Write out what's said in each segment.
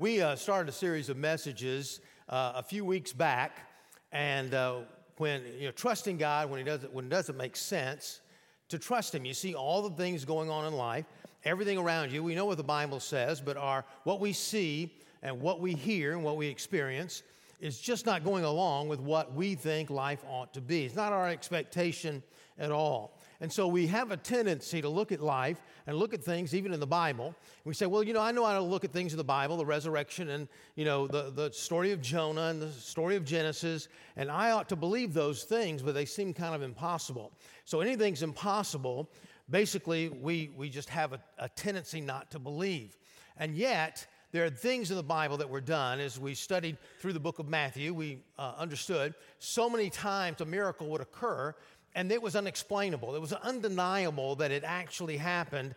We uh, started a series of messages uh, a few weeks back, and uh, when you know, trusting God when, he doesn't, when it doesn't make sense, to trust Him. You see all the things going on in life, everything around you. We know what the Bible says, but our, what we see and what we hear and what we experience is just not going along with what we think life ought to be. It's not our expectation at all. And so we have a tendency to look at life and look at things, even in the Bible. We say, well, you know, I know how to look at things in the Bible, the resurrection and, you know, the, the story of Jonah and the story of Genesis, and I ought to believe those things, but they seem kind of impossible. So anything's impossible, basically, we, we just have a, a tendency not to believe. And yet, there are things in the Bible that were done as we studied through the book of Matthew. We uh, understood so many times a miracle would occur and it was unexplainable. It was undeniable that it actually happened,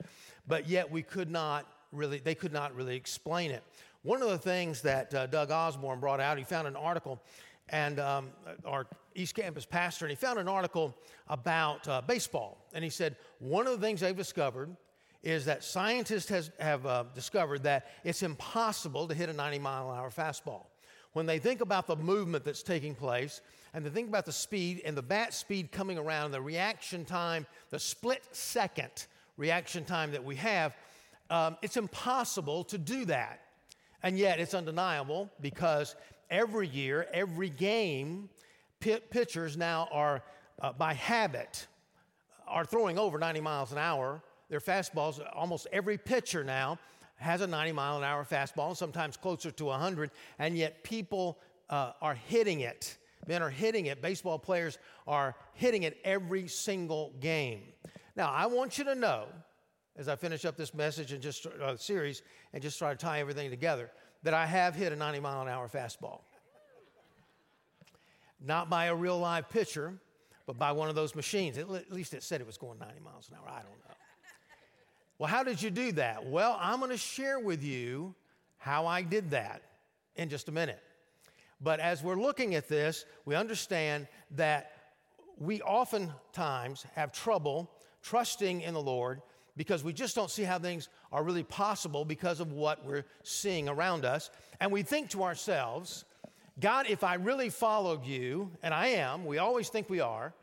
but yet we could not really, they could not really explain it. One of the things that uh, Doug Osborne brought out, he found an article, and um, our East Campus pastor, and he found an article about uh, baseball. And he said, one of the things they've discovered is that scientists has, have uh, discovered that it's impossible to hit a 90 mile an hour fastball. When they think about the movement that's taking place, and to think about the speed and the bat speed coming around, the reaction time, the split second reaction time that we have, um, it's impossible to do that. And yet it's undeniable because every year, every game, pitchers now are, uh, by habit, are throwing over 90 miles an hour. Their fastballs, almost every pitcher now has a 90 mile an hour fastball, sometimes closer to 100, and yet people uh, are hitting it men are hitting it. Baseball players are hitting it every single game. Now, I want you to know, as I finish up this message and just uh, series and just try to tie everything together, that I have hit a 90 mile an hour fastball. Not by a real live pitcher, but by one of those machines. At least it said it was going 90 miles an hour. I don't know. Well, how did you do that? Well, I'm going to share with you how I did that in just a minute. But as we're looking at this, we understand that we oftentimes have trouble trusting in the Lord because we just don't see how things are really possible because of what we're seeing around us. And we think to ourselves, God, if I really followed you, and I am, we always think we are,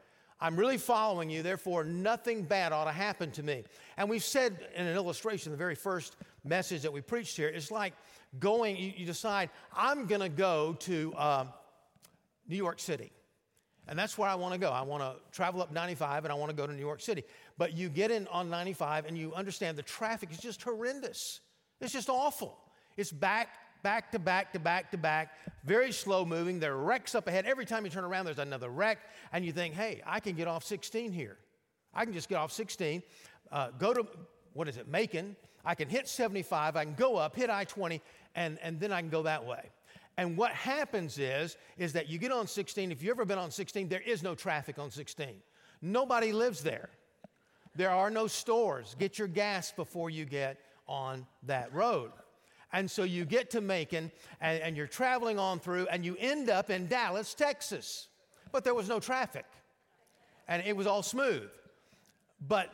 I'm really following you, therefore nothing bad ought to happen to me. And we've said in an illustration, the very first message that we preached here, it's like going, you, you decide, I'm going to go to uh, New York City. And that's where I want to go. I want to travel up 95 and I want to go to New York City. But you get in on 95 and you understand the traffic is just horrendous. It's just awful. It's back, back to back to back to back, very slow moving. There are wrecks up ahead. Every time you turn around, there's another wreck. And you think, hey, I can get off 16 here. I can just get off 16, uh, go to, what is it, Macon. I can hit 75, I can go up, hit I 20, and, and then I can go that way. And what happens is, is that you get on 16. If you've ever been on 16, there is no traffic on 16. Nobody lives there. There are no stores. Get your gas before you get on that road. And so you get to Macon and, and, you're traveling on through and you end up in Dallas, Texas. But there was no traffic and it was all smooth. But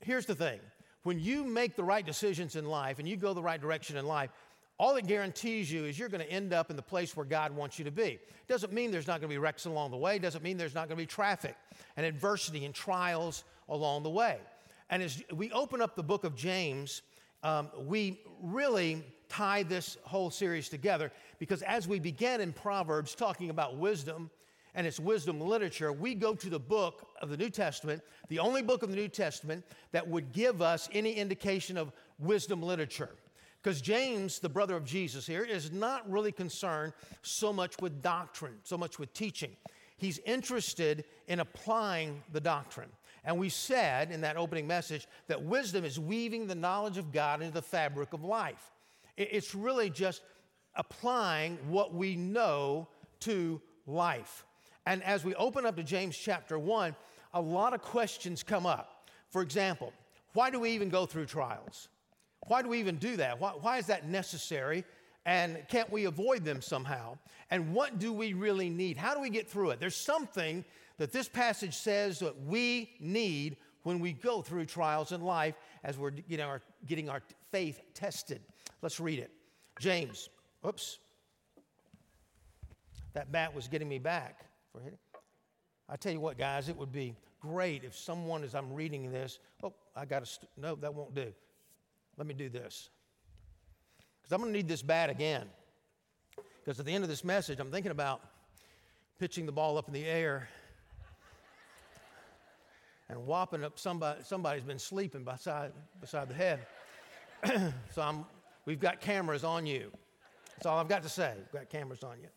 here's the thing when you make the right decisions in life and you go the right direction in life, all it guarantees you is you're going to end up in the place where God wants you to be. Doesn't mean there's not going to be wrecks along the way, doesn't mean there's not going to be traffic and adversity and trials along the way. And as we open up the book of James, um, we really tie this whole series together because as we began in Proverbs talking about wisdom and its wisdom literature, we go to the book of the New Testament, the only book of the New Testament that would give us any indication of wisdom literature. Because James, the brother of Jesus here, is not really concerned so much with doctrine, so much with teaching. He's interested in applying the doctrine. And we said in that opening message that wisdom is weaving the knowledge of God into the fabric of life. It's really just applying what we know to life. And as we open up to James chapter 1, a lot of questions come up. For example, why do we even go through trials? Why do we even do that? Why, why is that necessary? And can't we avoid them somehow? And what do we really need? How do we get through it? There's something that this passage says that we need when we go through trials in life as we're getting our, getting our faith tested. Let's read it. James, oops. That bat was getting me back for hitting. I tell you what, guys, it would be great if someone, as I'm reading this, oh, I got to, st- no, that won't do. Let me do this. Because I'm going to need this bat again. Because at the end of this message, I'm thinking about pitching the ball up in the air and whopping up somebody. Somebody's been sleeping beside, beside the head. so I'm, we've got cameras on you. That's all I've got to say. We've got cameras on you.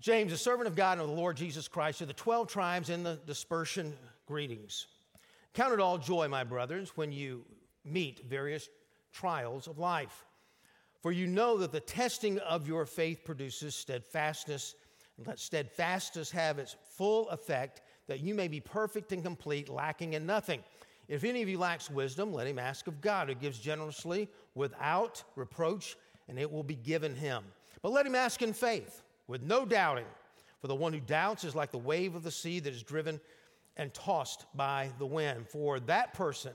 James, a servant of God and of the Lord Jesus Christ, to the 12 tribes in the dispersion, greetings. Count it all joy, my brothers, when you meet various trials of life. For you know that the testing of your faith produces steadfastness, and let steadfastness have its full effect, that you may be perfect and complete, lacking in nothing. If any of you lacks wisdom, let him ask of God, who gives generously without reproach, and it will be given him. But let him ask in faith with no doubting. For the one who doubts is like the wave of the sea that is driven and tossed by the wind. For that person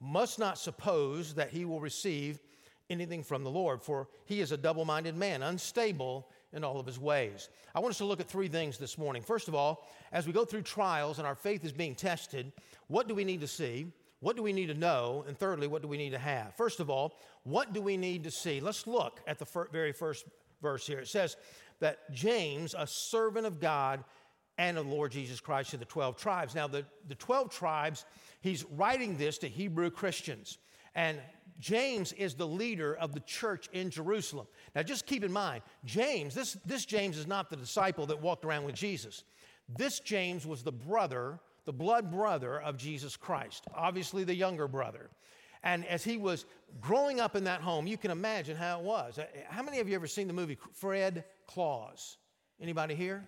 must not suppose that he will receive anything from the Lord, for he is a double minded man, unstable in all of his ways. I want us to look at three things this morning. First of all, as we go through trials and our faith is being tested, what do we need to see? What do we need to know? And thirdly, what do we need to have? First of all, what do we need to see? Let's look at the very first verse here. It says, that James, a servant of God and of the Lord Jesus Christ to the 12 tribes. Now, the, the 12 tribes, he's writing this to Hebrew Christians. And James is the leader of the church in Jerusalem. Now, just keep in mind, James, this, this James is not the disciple that walked around with Jesus. This James was the brother, the blood brother of Jesus Christ, obviously the younger brother. And as he was growing up in that home, you can imagine how it was. Uh, how many of you ever seen the movie Fred Claus? Anybody here?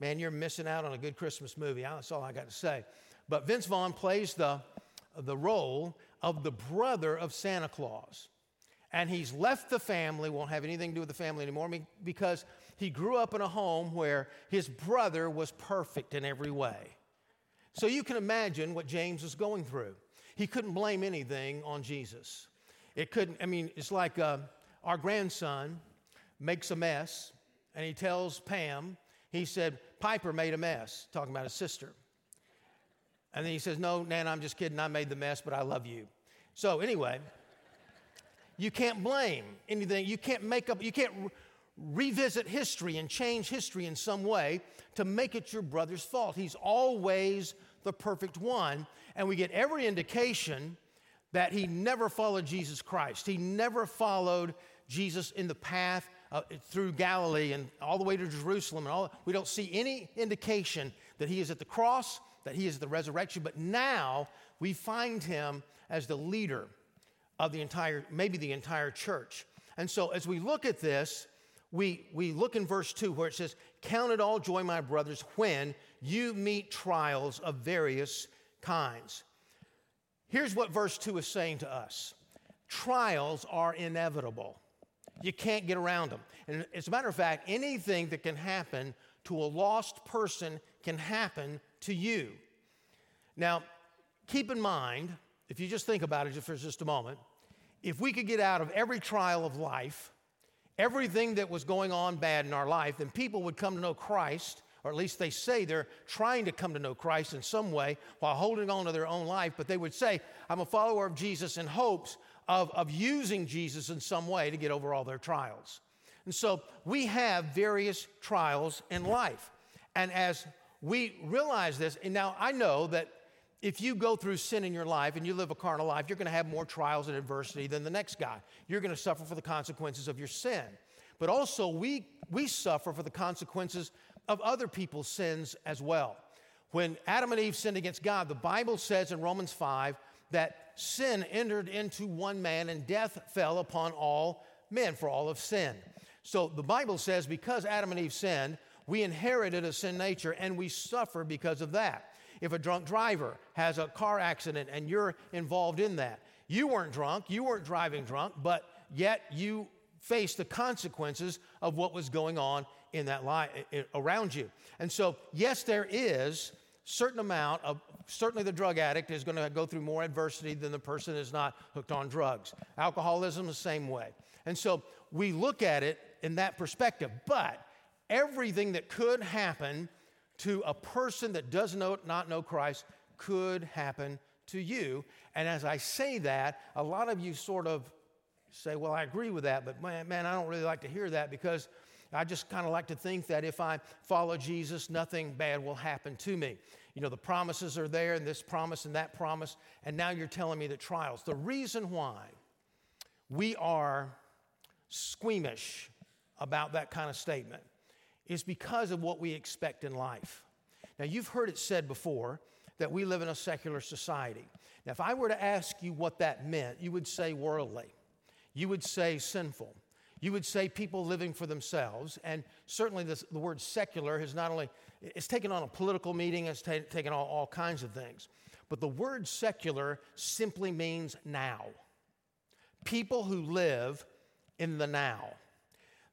Man, you're missing out on a good Christmas movie. That's all I got to say. But Vince Vaughn plays the, the role of the brother of Santa Claus. And he's left the family, won't have anything to do with the family anymore because he grew up in a home where his brother was perfect in every way. So you can imagine what James was going through. He couldn't blame anything on Jesus. It couldn't, I mean, it's like uh, our grandson makes a mess and he tells Pam, he said, Piper made a mess, talking about his sister. And then he says, No, Nan, I'm just kidding. I made the mess, but I love you. So, anyway, you can't blame anything. You can't make up, you can't re- revisit history and change history in some way to make it your brother's fault. He's always the perfect one. And we get every indication that he never followed Jesus Christ. He never followed Jesus in the path uh, through Galilee and all the way to Jerusalem. And all, we don't see any indication that he is at the cross, that he is the resurrection. But now we find him as the leader of the entire, maybe the entire church. And so as we look at this, we, we look in verse 2 where it says, Count it all joy, my brothers, when you meet trials of various kinds. Here's what verse 2 is saying to us trials are inevitable. You can't get around them. And as a matter of fact, anything that can happen to a lost person can happen to you. Now, keep in mind, if you just think about it for just a moment, if we could get out of every trial of life, everything that was going on bad in our life, then people would come to know Christ or at least they say they're trying to come to know Christ in some way while holding on to their own life, but they would say, I'm a follower of Jesus in hopes of, of using Jesus in some way to get over all their trials. And so we have various trials in life. And as we realize this, and now I know that if you go through sin in your life and you live a carnal life, you're going to have more trials and adversity than the next guy. You're going to suffer for the consequences of your sin. But also, we, we suffer for the consequences of other people's sins as well. When Adam and Eve sinned against God, the Bible says in Romans 5 that sin entered into one man and death fell upon all men for all of sin. So the Bible says because Adam and Eve sinned, we inherited a sin nature and we suffer because of that. If a drunk driver has a car accident and you're involved in that, you weren't drunk, you weren't driving drunk, but yet you face the consequences of what was going on in that life around you. And so, yes, there is certain amount of certainly the drug addict is going to go through more adversity than the person is not hooked on drugs. Alcoholism the same way. And so we look at it in that perspective. But everything that could happen to a person that does not know Christ could happen to you. And as I say that, a lot of you sort of say, Well, I agree with that, but man, man I don't really like to hear that because I just kind of like to think that if I follow Jesus, nothing bad will happen to me. You know, the promises are there, and this promise and that promise, and now you're telling me that trials. The reason why we are squeamish about that kind of statement is because of what we expect in life. Now, you've heard it said before that we live in a secular society. Now, if I were to ask you what that meant, you would say worldly, you would say sinful, you would say people living for themselves. And certainly, this, the word secular has not only it's taken on a political meaning, it's ta- taken on all kinds of things. But the word secular simply means now. People who live in the now.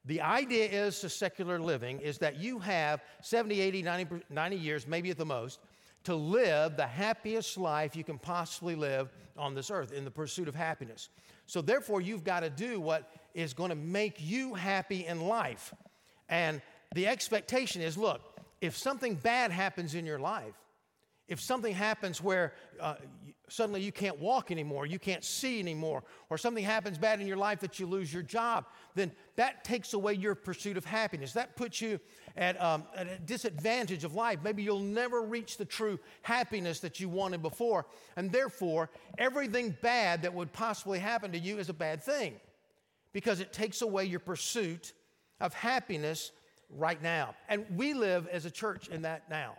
The idea is to secular living is that you have 70, 80, 90, 90 years, maybe at the most, to live the happiest life you can possibly live on this earth in the pursuit of happiness. So, therefore, you've got to do what is going to make you happy in life. And the expectation is look, if something bad happens in your life, if something happens where uh, suddenly you can't walk anymore, you can't see anymore, or something happens bad in your life that you lose your job, then that takes away your pursuit of happiness. That puts you at, um, at a disadvantage of life. Maybe you'll never reach the true happiness that you wanted before, and therefore, everything bad that would possibly happen to you is a bad thing because it takes away your pursuit of happiness right now. And we live as a church in that now.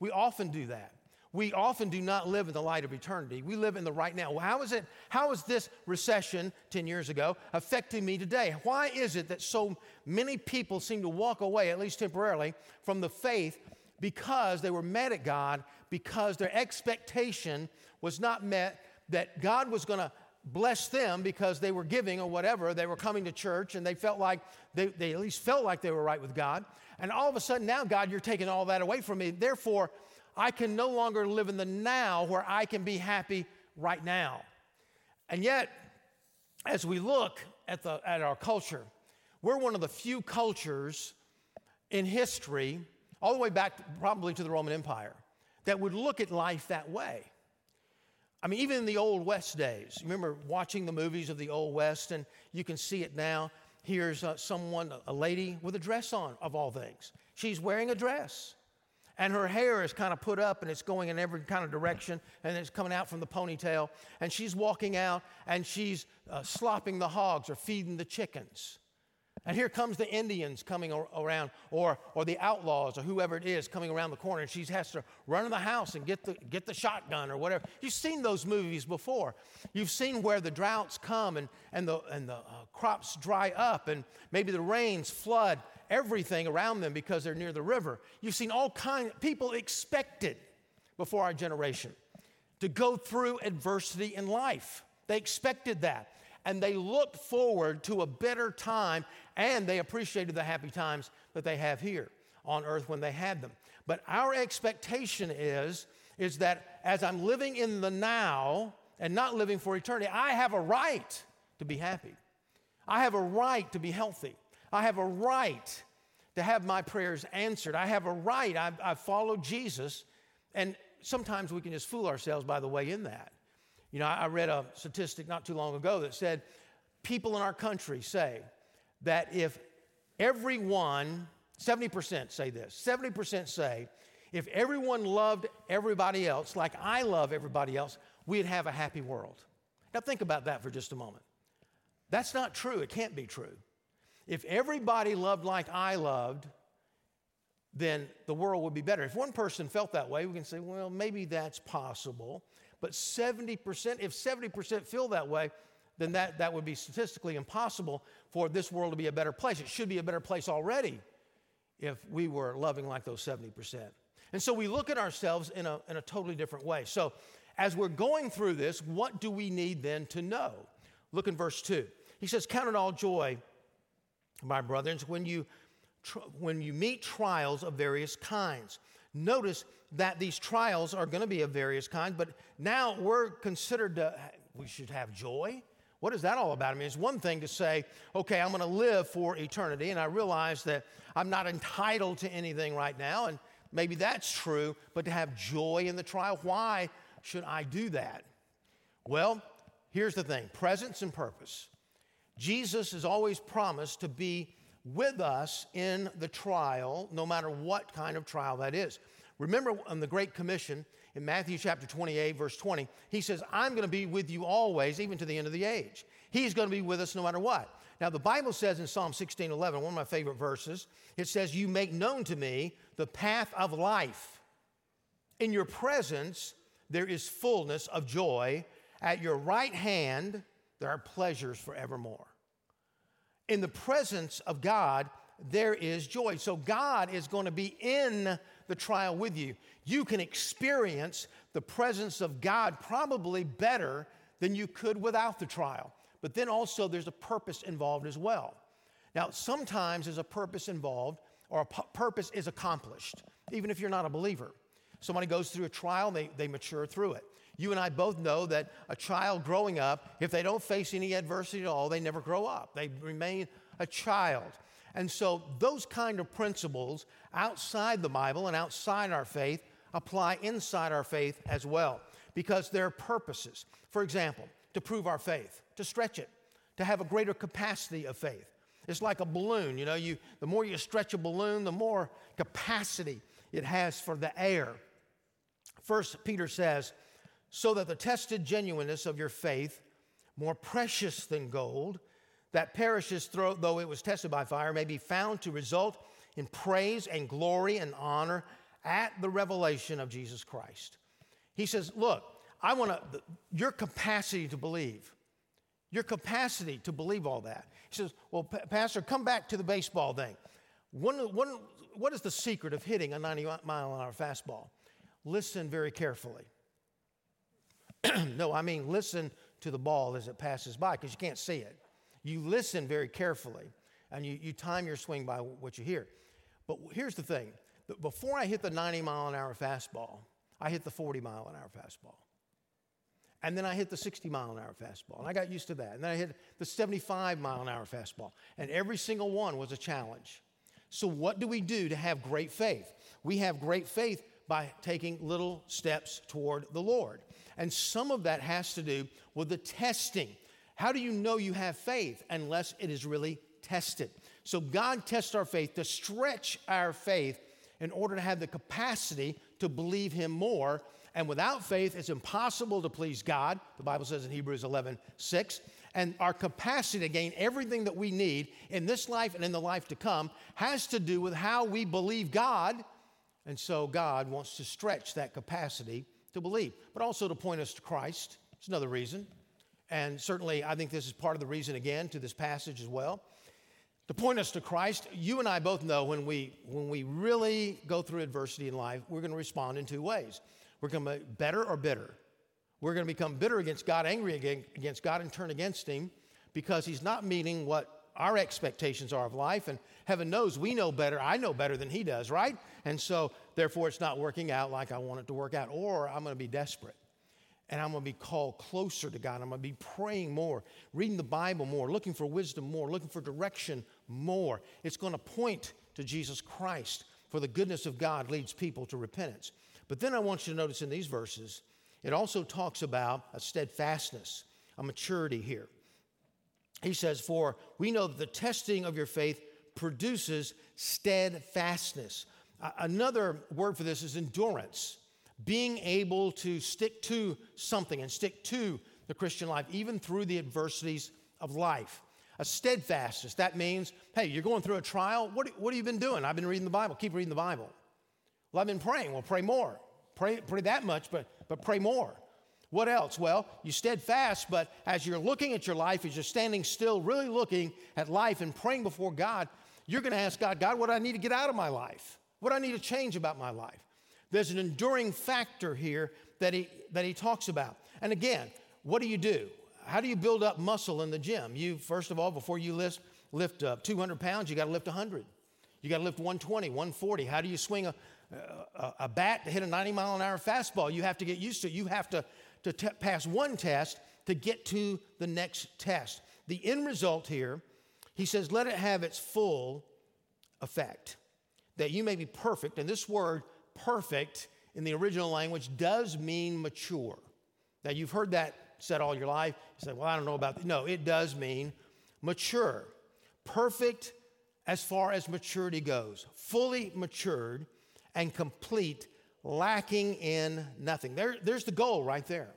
We often do that. We often do not live in the light of eternity. We live in the right now. Well, how is it, how is this recession 10 years ago affecting me today? Why is it that so many people seem to walk away, at least temporarily, from the faith because they were mad at God, because their expectation was not met, that God was going to bless them because they were giving or whatever. They were coming to church and they felt like, they, they at least felt like they were right with God. And all of a sudden, now, God, you're taking all that away from me. Therefore, I can no longer live in the now where I can be happy right now. And yet, as we look at, the, at our culture, we're one of the few cultures in history, all the way back probably to the Roman Empire, that would look at life that way. I mean, even in the Old West days, remember watching the movies of the Old West, and you can see it now. Here's uh, someone, a lady with a dress on, of all things. She's wearing a dress, and her hair is kind of put up and it's going in every kind of direction, and it's coming out from the ponytail. And she's walking out and she's uh, slopping the hogs or feeding the chickens. And here comes the Indians coming around, or, or the outlaws, or whoever it is coming around the corner, and she has to run in the house and get the, get the shotgun or whatever. You've seen those movies before. You've seen where the droughts come and, and the, and the uh, crops dry up, and maybe the rains flood everything around them because they're near the river. You've seen all kinds, people expected before our generation to go through adversity in life. They expected that and they looked forward to a better time and they appreciated the happy times that they have here on earth when they had them. But our expectation is, is that as I'm living in the now and not living for eternity, I have a right to be happy. I have a right to be healthy. I have a right to have my prayers answered. I have a right. I've, I've followed Jesus. And sometimes we can just fool ourselves by the way in that. You know, I read a statistic not too long ago that said people in our country say that if everyone, 70% say this, 70% say, if everyone loved everybody else like I love everybody else, we'd have a happy world. Now, think about that for just a moment. That's not true. It can't be true. If everybody loved like I loved, then the world would be better. If one person felt that way, we can say, well, maybe that's possible. But 70%, if 70% feel that way, then that, that would be statistically impossible for this world to be a better place. It should be a better place already if we were loving like those 70%. And so we look at ourselves in a, in a totally different way. So as we're going through this, what do we need then to know? Look in verse 2. He says, Count it all joy, my brothers, when you, tr- when you meet trials of various kinds notice that these trials are going to be of various kinds, but now we're considered to, we should have joy. What is that all about? I mean, it's one thing to say, okay, I'm going to live for eternity, and I realize that I'm not entitled to anything right now, and maybe that's true, but to have joy in the trial, why should I do that? Well, here's the thing presence and purpose. Jesus has always promised to be with us in the trial, no matter what kind of trial that is. Remember on the Great Commission in Matthew chapter 28, verse 20, he says, I'm going to be with you always, even to the end of the age. He's going to be with us no matter what. Now, the Bible says in Psalm 16 11, one of my favorite verses, it says, You make known to me the path of life. In your presence, there is fullness of joy. At your right hand, there are pleasures forevermore. In the presence of God, there is joy. So God is going to be in the trial with you. You can experience the presence of God probably better than you could without the trial. But then also, there's a purpose involved as well. Now, sometimes there's a purpose involved or a purpose is accomplished, even if you're not a believer. Somebody goes through a trial, they, they mature through it. You and I both know that a child growing up, if they don't face any adversity at all, they never grow up. They remain a child. And so, those kind of principles outside the Bible and outside our faith apply inside our faith as well because there are purposes. For example, to prove our faith, to stretch it, to have a greater capacity of faith. It's like a balloon, you know, you, the more you stretch a balloon, the more capacity it has for the air. First, Peter says, so that the tested genuineness of your faith, more precious than gold, that perishes though it was tested by fire, may be found to result in praise and glory and honor at the revelation of Jesus Christ. He says, Look, I want to, your capacity to believe, your capacity to believe all that. He says, Well, Pastor, come back to the baseball thing. One, one, what is the secret of hitting a 90 mile an hour fastball? Listen very carefully. no, I mean, listen to the ball as it passes by because you can't see it. You listen very carefully and you, you time your swing by what you hear. But here's the thing before I hit the 90 mile an hour fastball, I hit the 40 mile an hour fastball. And then I hit the 60 mile an hour fastball. And I got used to that. And then I hit the 75 mile an hour fastball. And every single one was a challenge. So, what do we do to have great faith? We have great faith by taking little steps toward the Lord. And some of that has to do with the testing. How do you know you have faith unless it is really tested? So God tests our faith to stretch our faith in order to have the capacity to believe Him more. And without faith, it's impossible to please God. The Bible says in Hebrews 11, 6. And our capacity to gain everything that we need in this life and in the life to come has to do with how we believe God. And so God wants to stretch that capacity to believe, but also to point us to Christ. It's another reason. And certainly, I think this is part of the reason, again, to this passage as well. To point us to Christ, you and I both know when we, when we really go through adversity in life, we're going to respond in two ways. We're going to be better or bitter. We're going to become bitter against God, angry against God, and turn against Him because He's not meeting what our expectations are of life. And heaven knows we know better. I know better than He does, right? And so, therefore, it's not working out like I want it to work out, or I'm going to be desperate and I'm going to be called closer to God. I'm going to be praying more, reading the Bible more, looking for wisdom more, looking for direction more. It's going to point to Jesus Christ, for the goodness of God leads people to repentance. But then I want you to notice in these verses, it also talks about a steadfastness, a maturity here. He says, For we know that the testing of your faith produces steadfastness. Another word for this is endurance being able to stick to something and stick to the Christian life, even through the adversities of life. A steadfastness, that means, hey, you're going through a trial. What, what have you been doing? I've been reading the Bible. Keep reading the Bible. Well, I've been praying. Well, pray more. Pray, pray that much, but, but pray more. What else? Well, you're steadfast, but as you're looking at your life, as you're standing still, really looking at life and praying before God, you're going to ask God, God, what do I need to get out of my life? What do I need to change about my life? There's an enduring factor here that he, that he talks about. And again, what do you do? How do you build up muscle in the gym? You, first of all, before you lift, lift up 200 pounds, you got to lift 100. You got to lift 120, 140. How do you swing a, a, a, bat to hit a 90 mile an hour fastball? You have to get used to it. You have to, to t- pass one test to get to the next test. The end result here, he says, let it have its full effect, that you may be perfect. And this word, perfect, in the original language does mean mature. Now, you've heard that said all your life. You say, well, I don't know about that. No, it does mean mature. Perfect as far as maturity goes, fully matured and complete, lacking in nothing. There, there's the goal right there.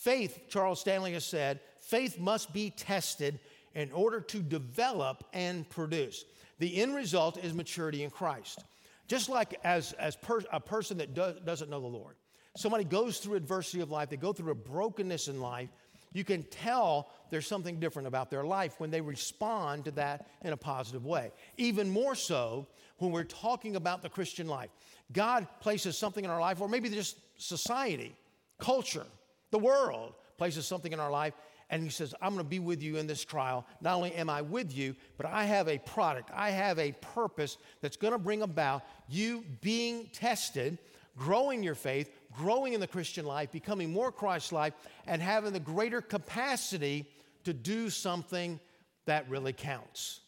Faith, Charles Stanley has said, faith must be tested in order to develop and produce. The end result is maturity in Christ. Just like as, as per, a person that do, doesn't know the Lord, somebody goes through adversity of life, they go through a brokenness in life, you can tell there's something different about their life when they respond to that in a positive way. Even more so when we're talking about the Christian life. God places something in our life, or maybe just society, culture, the world places something in our life, and He says, I'm going to be with you in this trial. Not only am I with you, but I have a product, I have a purpose that's going to bring about you being tested, growing your faith, growing in the Christian life, becoming more Christ like, and having the greater capacity to do something that really counts.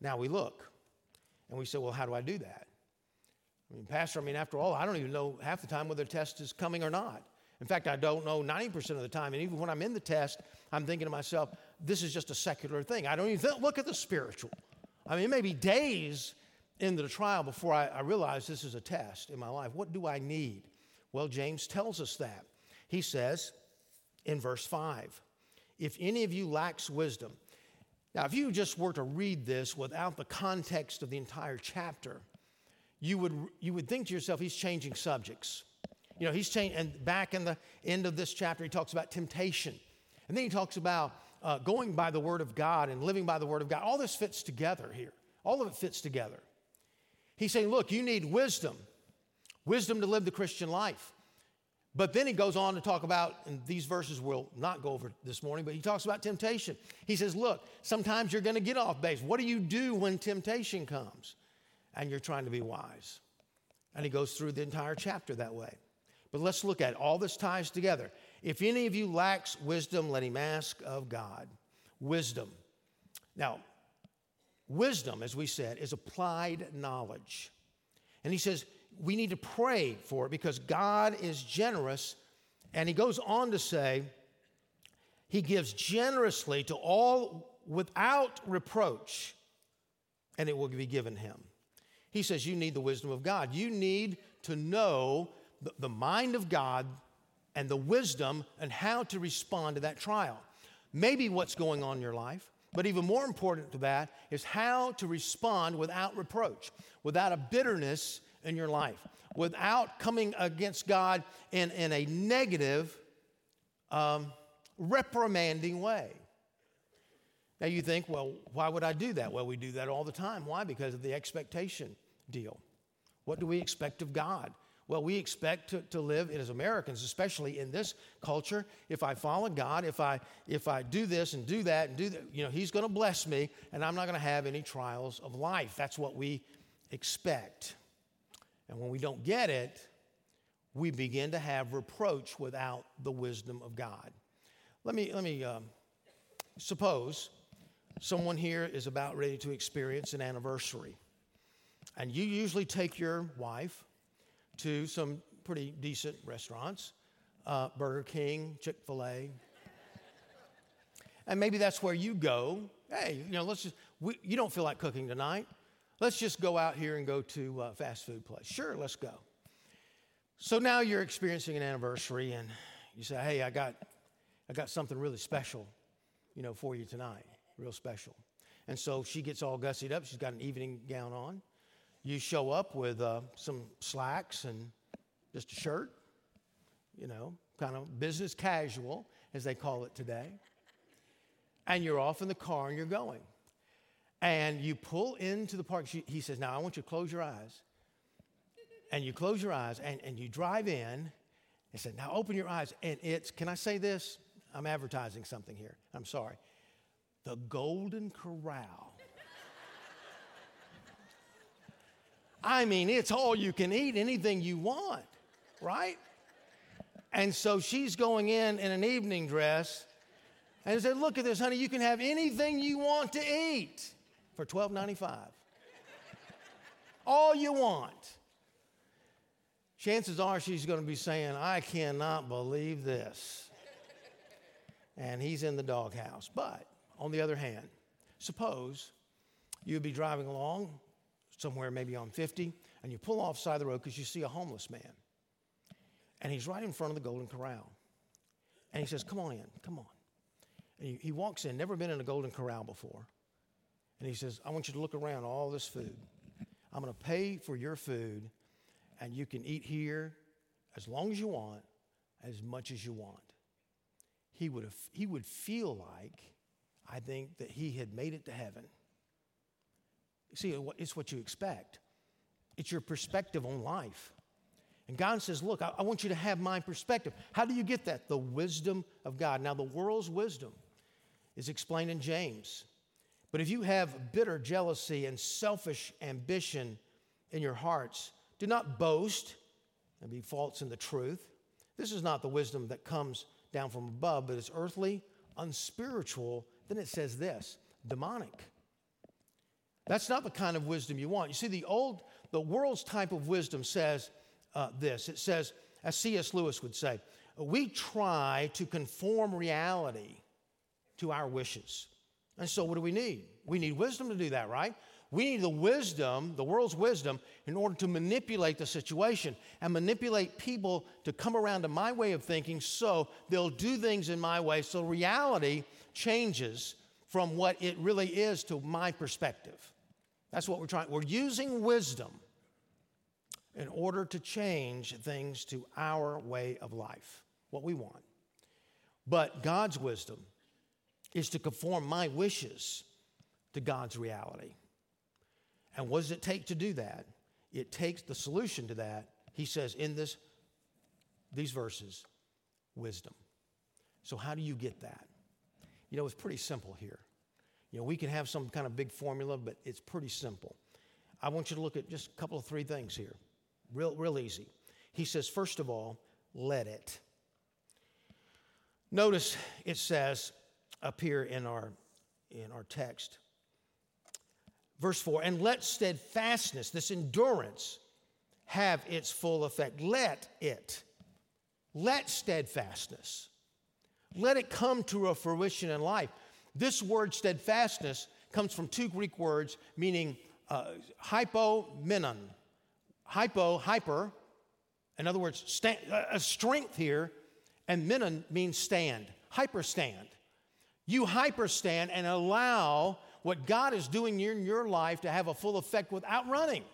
Now we look and we say, well, how do I do that? I mean, Pastor, I mean, after all, I don't even know half the time whether a test is coming or not. In fact, I don't know 90% of the time. And even when I'm in the test, I'm thinking to myself, this is just a secular thing. I don't even look at the spiritual. I mean, it may be days into the trial before I, I realize this is a test in my life. What do I need? Well, James tells us that. He says in verse 5 If any of you lacks wisdom, now, if you just were to read this without the context of the entire chapter, you would, you would think to yourself, he's changing subjects. You know, he's changing, and back in the end of this chapter, he talks about temptation. And then he talks about uh, going by the word of God and living by the word of God. All this fits together here. All of it fits together. He's saying, look, you need wisdom, wisdom to live the Christian life. But then he goes on to talk about, and these verses we'll not go over this morning, but he talks about temptation. He says, Look, sometimes you're going to get off base. What do you do when temptation comes? And you're trying to be wise. And he goes through the entire chapter that way. But let's look at it. all this ties together. If any of you lacks wisdom, let him ask of God. Wisdom. Now, Wisdom, as we said, is applied knowledge. And he says we need to pray for it because God is generous. And he goes on to say, He gives generously to all without reproach, and it will be given him. He says, You need the wisdom of God. You need to know the, mind of God and the wisdom and how to respond to that trial. Maybe what's going on in your life, but even more important to that is how to respond without reproach, without a bitterness in your life, without coming against God in, in a negative, um, reprimanding way. Now you think, well, why would I do that? Well, we do that all the time. Why? Because of the expectation deal. What do we expect of God? Well, we expect to, to live as Americans, especially in this culture. If I follow God, if I if I do this and do that and do that, you know, He's going to bless me, and I'm not going to have any trials of life. That's what we expect. And when we don't get it, we begin to have reproach without the wisdom of God. Let me let me um, suppose someone here is about ready to experience an anniversary, and you usually take your wife to some pretty decent restaurants uh, Burger King, Chick fil A. and maybe that's where you go. Hey, you know, let's just, we, you don't feel like cooking tonight. Let's just go out here and go to a fast food place. Sure, let's go. So now you're experiencing an anniversary and you say, hey, I got, I got something really special, you know, for you tonight, real special. And so she gets all gussied up. She's got an evening gown on. You show up with uh, some slacks and just a shirt, you know, kind of business casual, as they call it today. And you're off in the car and you're going. And you pull into the park. He says, Now I want you to close your eyes. And you close your eyes and, and you drive in and said, Now open your eyes. And it's, can I say this? I'm advertising something here. I'm sorry. The Golden Corral I mean, it's all you can eat, anything you want, right? And so she's going in in an evening dress and said, Look at this, honey, you can have anything you want to eat for $12.95. all you want. Chances are she's going to be saying, I cannot believe this. And he's in the doghouse. But on the other hand, suppose you'd be driving along somewhere maybe on 50 and you pull off side of the road because you see a homeless man. And he's right in front of the Golden Corral. And he says, Come on in, come on. And he, he walks in, never been in a Golden Corral before. And he says, I want you to look around all this food. I'm going to pay for your food, and you can eat here as long as you want, as much as you want. He would, have, he would feel like, I think, that he had made it to heaven. See, it's what you expect, it's your perspective on life. And God says, Look, I, want you to have my perspective. How do you get that? The wisdom of God. Now, the world's wisdom is explained in James. But if you have bitter jealousy and selfish ambition in your hearts, do not boast and be false in the truth. This is not the wisdom that comes down from above, but it's earthly, unspiritual. Then it says this demonic. That's not the kind of wisdom you want. You see, the old, the world's type of wisdom says uh, this it says, as C.S. Lewis would say, we try to conform reality to our wishes. And so, what do we need? We need wisdom to do that, right? We need the wisdom, the world's wisdom, in order to manipulate the situation and manipulate people to come around to my way of thinking so they'll do things in my way so reality changes from what it really is to my perspective. That's what we're trying. We're using wisdom in order to change things to our way of life, what we want. But God's wisdom is to conform my wishes to God's reality. And what does it take to do that? It takes the solution to that, he says in this, these verses, wisdom. So, how do you get that? You know, it's pretty simple here. You know, we can have some kind of big formula, but it's pretty simple. I want you to look at just a couple of three things here. Real, real easy. He says, first of all, let it. Notice it says, up here in our, in our text. Verse 4 And let steadfastness, this endurance, have its full effect. Let it. Let steadfastness. Let it come to a fruition in life. This word steadfastness comes from two Greek words meaning uh, hypomenon. Hypo, hyper, in other words, stand, a strength here, and menon means stand, hyperstand you hyperstand and allow what God is doing in your life to have a full effect without running,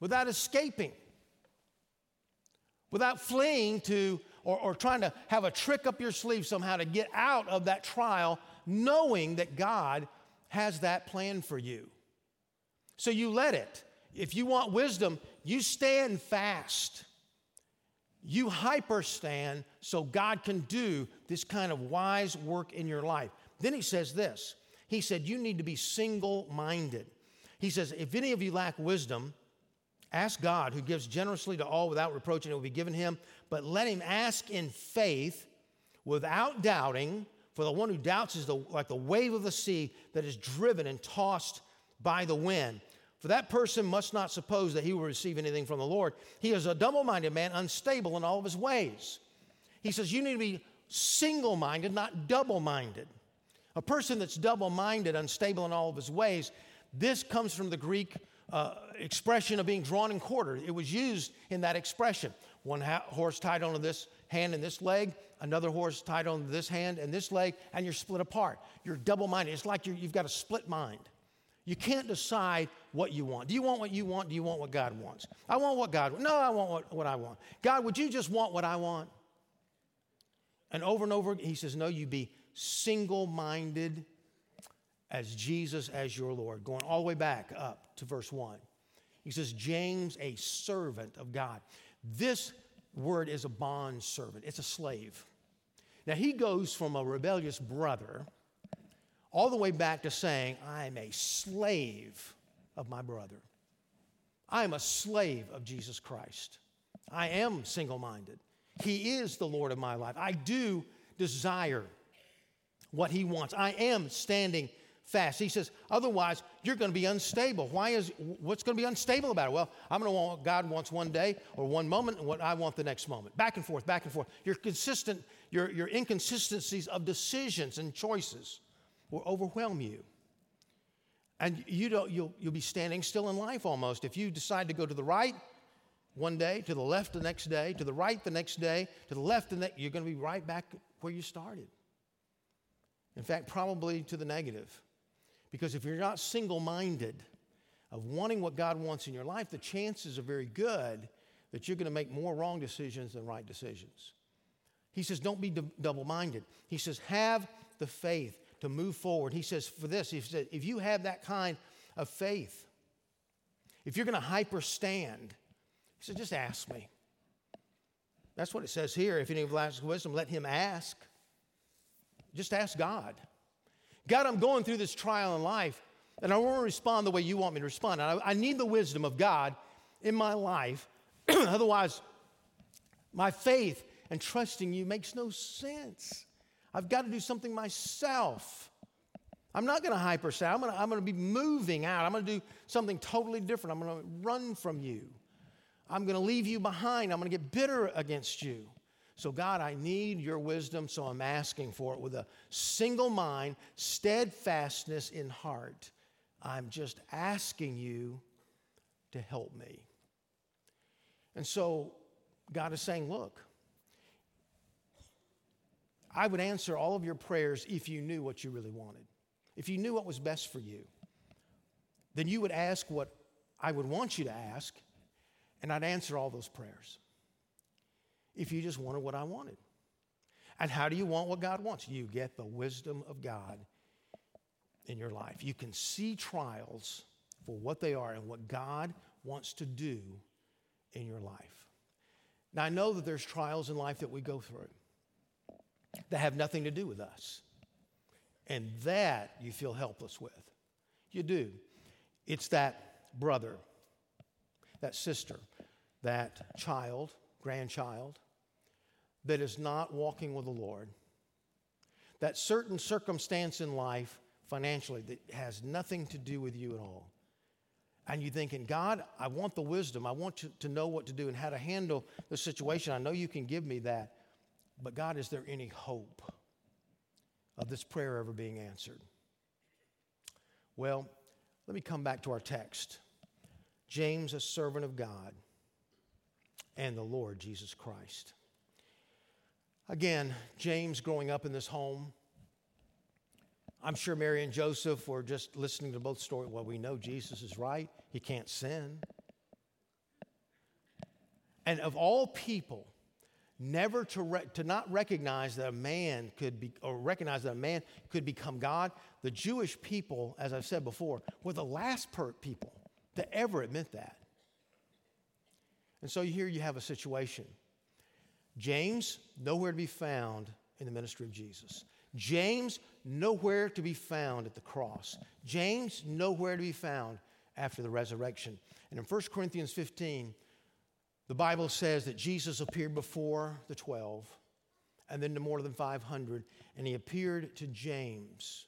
without escaping, without fleeing to or, or, trying to have a trick up your sleeve somehow to get out of that trial, knowing that God has that plan for you. So you let it. If you want wisdom, you stand fast. You hyperstand so God can do this kind of wise work in your life. Then he says this He said, You need to be single minded. He says, If any of you lack wisdom, ask God, who gives generously to all without reproach, and it will be given him. But let him ask in faith without doubting. For the one who doubts is the, like the wave of the sea that is driven and tossed by the wind. For that person must not suppose that he will receive anything from the Lord. He is a double minded man, unstable in all of his ways. He says, You need to be single minded, not double minded. A person that's double minded, unstable in all of his ways, this comes from the Greek uh, expression of being drawn and quartered. It was used in that expression. One ha- horse tied onto this hand and this leg, another horse tied on this hand and this leg, and you're split apart. You're double minded. It's like you've got a split mind. You can't decide what you want. Do you want what you want? Do you want what God wants? I want what God wants. No, I want what, what I want. God, would you just want what I want? And over and over, he says, No, you be single minded as Jesus as your Lord. Going all the way back up to verse 1. He says, James, a servant of God. This word is a bond servant, it's a slave. Now, he goes from a rebellious brother all the way back to saying, I'm a slave of my brother. I am a slave of Jesus Christ. I am single minded. He is the Lord of my life. I do desire what He wants. I am standing fast. He says, otherwise, you're going to be unstable. Why is what's going to be unstable about it? Well, I'm going to want what God wants one day or one moment and what I want the next moment. Back and forth, back and forth. Your consistent, your, your inconsistencies of decisions and choices will overwhelm you. And you don't, you'll, you'll be standing still in life almost. If you decide to go to the right one day, to the left the next day, to the right the next day, to the left the next, you're going to be right back where you started. In fact, probably to the negative. Because if you're not single minded of wanting what God wants in your life, the chances are very good that you're going to make more wrong decisions than right decisions. He says, don't be double minded. He says, have the faith to move forward. He says, for this, he said, if you have that kind of faith, if you're going to hyper stand, he said, just ask me. That's what it says here. If any of lacks wisdom, let him ask. Just ask God. God, I'm going through this trial in life, and I want to respond the way you want me to respond. I, I need the wisdom of God in my life. Otherwise, my faith and trusting you makes no sense. I've got to do something myself. I'm not going to hyper say. I'm going to, I'm going to be moving out. I'm going to do something totally different. I'm going to run from you. I'm going to leave you behind. I'm going to get bitter against you. So, God, I need your wisdom, so I'm asking for it with a single mind, steadfastness in heart. I'm just asking you to help me. And so, God is saying, Look, I would answer all of your prayers if you knew what you really wanted. If you knew what was best for you, then you would ask what I would want you to ask, and I'd answer all those prayers if you just wanted what I wanted. And how do you want what God wants? You get the wisdom of God in your life. You can see trials for what they are and what God wants to do in your life. Now, I know that there's trials in life that we go through that have nothing to do with us. And that you feel helpless with. You do. It's that brother, that sister, that child, grandchild that is not walking with the Lord, that certain circumstance in life financially that has nothing to do with you at all. And you're thinking, God, I want the wisdom. I want to, to know what to do and how to handle the situation. I know you can give me that. But God, is there any hope of this prayer ever being answered? Well, let me come back to our text. James, a servant of God, and the Lord Jesus Christ. Again, James growing up in this home. I'm sure Mary and Joseph were just listening to both stories. Well, we know Jesus is right, he can't sin. And of all people, never to, re- to not recognize that a man could be, or recognize that a man could become God, the Jewish people, as I've said before, were the last per- people to ever admit that. And so here you have a situation James, nowhere to be found in the ministry of Jesus. James, nowhere to be found at the cross. James, nowhere to be found after the resurrection. And in 1 Corinthians 15, the Bible says that Jesus appeared before the 12 and then to more than 500, and he appeared to James.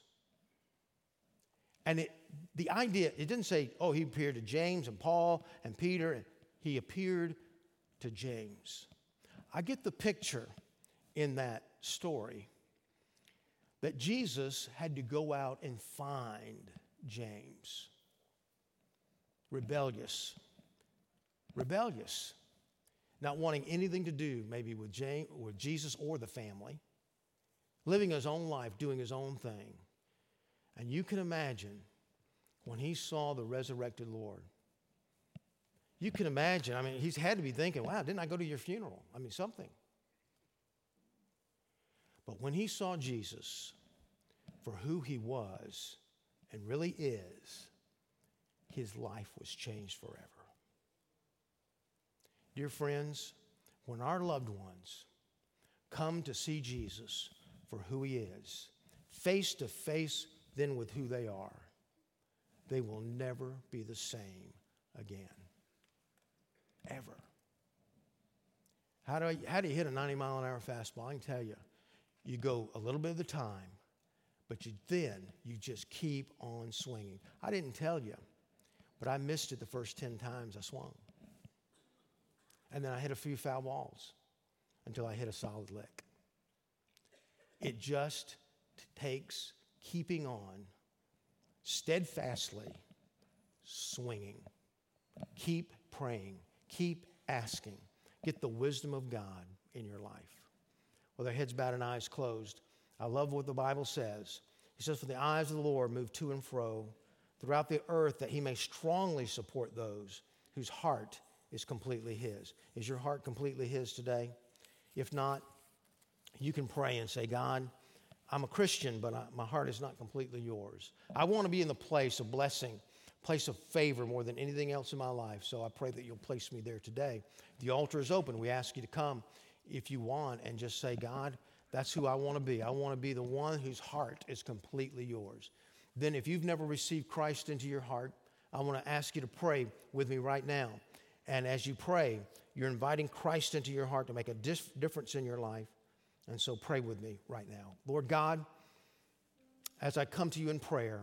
And it, the idea, it didn't say, oh, he appeared to James and Paul and Peter, and he appeared to James. I get the picture in that story that Jesus had to go out and find James. Rebellious. Rebellious. Not wanting anything to do maybe with, James, with Jesus or the family. Living his own life, doing his own thing. And you can imagine when he saw the resurrected Lord you can imagine, I mean, he's had to be thinking, wow, didn't I go to your funeral? I mean, something. But when he saw Jesus for who he was and really is, his life was changed forever. Dear friends, when our loved ones come to see Jesus for who he is, face to face then with who they are, they will never be the same again. Ever. How do, I, how do you hit a 90 mile an hour fastball? I can tell you. You go a little bit of the time, but you, then you just keep on swinging. I didn't tell you, but I missed it the first 10 times I swung. And then I hit a few foul balls until I hit a solid lick. It just takes keeping on steadfastly swinging. Keep praying. Keep asking. Get the wisdom of God in your life. With our heads bowed and eyes closed, I love what the Bible says. He says, For the eyes of the Lord move to and fro throughout the earth that he may strongly support those whose heart is completely his. Is your heart completely his today? If not, you can pray and say, God, I'm a Christian, but I, my heart is not completely yours. I want to be in the place of blessing, place of favor more than anything else in my life. So I pray that you'll place me there today. The altar is open. We ask you to come if you want and just say, God, that's who I want to be. I want to be the one whose heart is completely yours. Then, if you've never received Christ into your heart, I want to ask you to pray with me right now. And as you pray, you're inviting Christ into your heart to make a dif- difference in your life. And so pray with me right now. Lord God, as I come to you in prayer,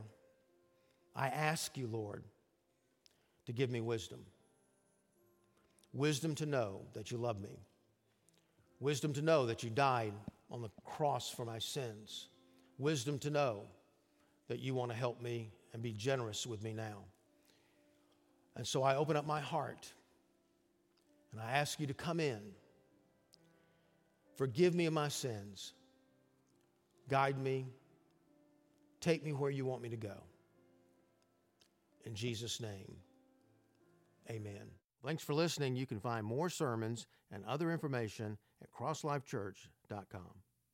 I ask you, Lord, to give me wisdom. Wisdom to know that you love me. Wisdom to know that you died on the cross for my sins. Wisdom to know that you want to help me and be generous with me now. And so I open up my heart and I ask you to come in. Forgive me of my sins. Guide me. Take me where you want me to go. In Jesus' name, amen. Thanks for listening. You can find more sermons and other information at crosslifechurch.com.